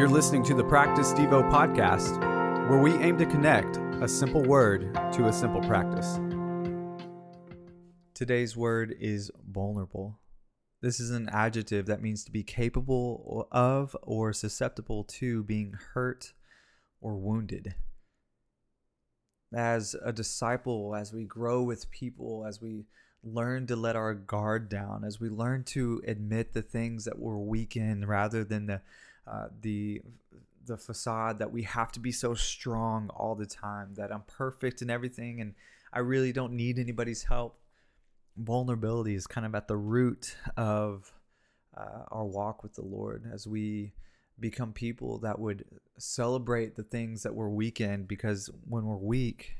You're listening to the Practice Devo podcast, where we aim to connect a simple word to a simple practice. Today's word is vulnerable. This is an adjective that means to be capable of or susceptible to being hurt or wounded. As a disciple, as we grow with people, as we learn to let our guard down, as we learn to admit the things that we're weak in rather than the uh, the the facade that we have to be so strong all the time that I'm perfect and everything and I really don't need anybody's help. Vulnerability is kind of at the root of uh, our walk with the Lord as we become people that would celebrate the things that we're weak in because when we're weak,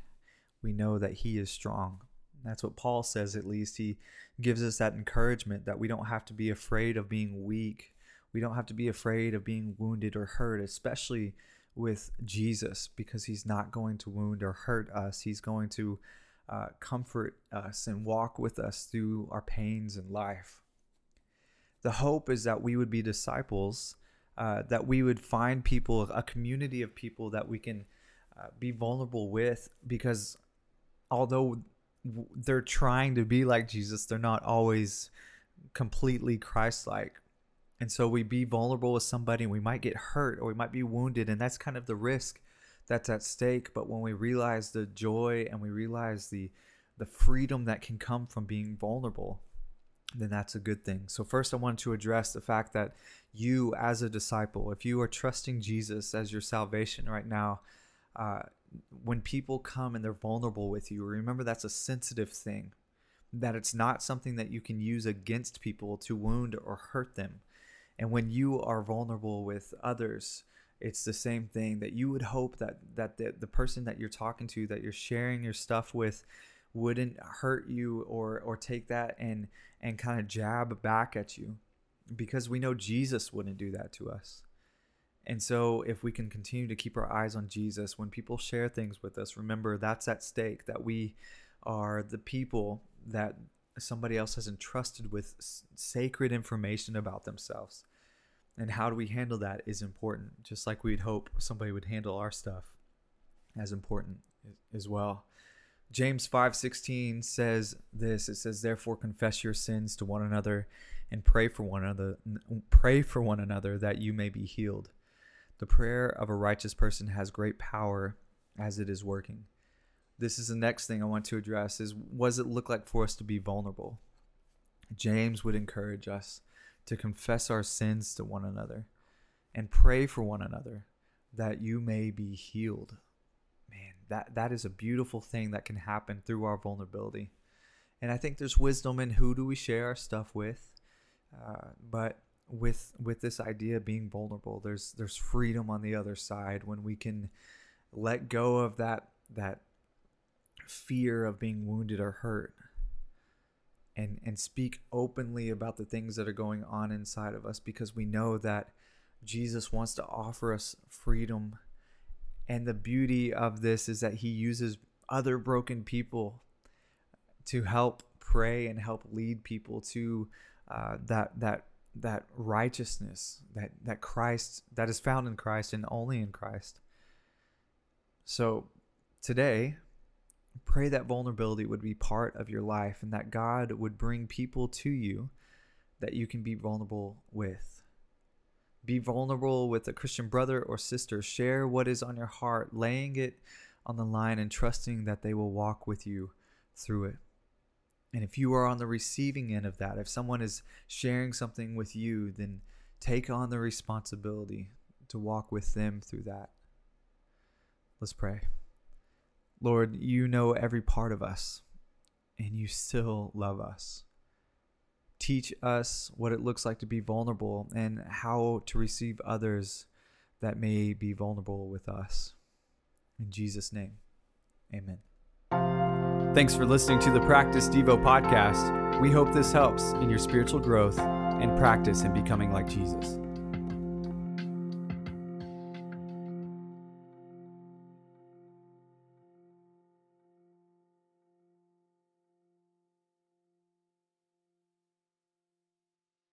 we know that He is strong. That's what Paul says, at least. He gives us that encouragement that we don't have to be afraid of being weak we don't have to be afraid of being wounded or hurt, especially with Jesus, because he's not going to wound or hurt us. He's going to uh, comfort us and walk with us through our pains in life. The hope is that we would be disciples, uh, that we would find people, a community of people that we can uh, be vulnerable with, because although they're trying to be like Jesus, they're not always completely Christ like. And so we be vulnerable with somebody and we might get hurt or we might be wounded. And that's kind of the risk that's at stake. But when we realize the joy and we realize the the freedom that can come from being vulnerable, then that's a good thing. So first I want to address the fact that you as a disciple, if you are trusting Jesus as your salvation right now, uh, when people come and they're vulnerable with you, remember that's a sensitive thing. That it's not something that you can use against people to wound or hurt them and when you are vulnerable with others, it's the same thing that you would hope that that the, the person that you're talking to, that you're sharing your stuff with, wouldn't hurt you or or take that and and kind of jab back at you because we know Jesus wouldn't do that to us. And so if we can continue to keep our eyes on Jesus when people share things with us, remember that's at stake that we are the people that somebody else has entrusted with sacred information about themselves and how do we handle that is important just like we'd hope somebody would handle our stuff as important as well. James 5.16 says this it says therefore confess your sins to one another and pray for one another pray for one another that you may be healed. The prayer of a righteous person has great power as it is working. This is the next thing i want to address is what does it look like for us to be vulnerable? James would encourage us to confess our sins to one another and pray for one another that you may be healed. Man, that, that is a beautiful thing that can happen through our vulnerability. And I think there's wisdom in who do we share our stuff with. Uh, but with with this idea of being vulnerable, there's there's freedom on the other side when we can let go of that that fear of being wounded or hurt and and speak openly about the things that are going on inside of us because we know that Jesus wants to offer us freedom and the beauty of this is that he uses other broken people to help pray and help lead people to uh, that that that righteousness that that Christ that is found in Christ and only in Christ. So today pray that vulnerability would be part of your life and that God would bring people to you that you can be vulnerable with. Be vulnerable with a Christian brother or sister. Share what is on your heart, laying it on the line and trusting that they will walk with you through it. And if you are on the receiving end of that, if someone is sharing something with you, then take on the responsibility to walk with them through that. Let's pray. Lord, you know every part of us, and you still love us. Teach us what it looks like to be vulnerable and how to receive others that may be vulnerable with us. In Jesus' name, amen. Thanks for listening to the Practice Devo podcast. We hope this helps in your spiritual growth and practice in becoming like Jesus.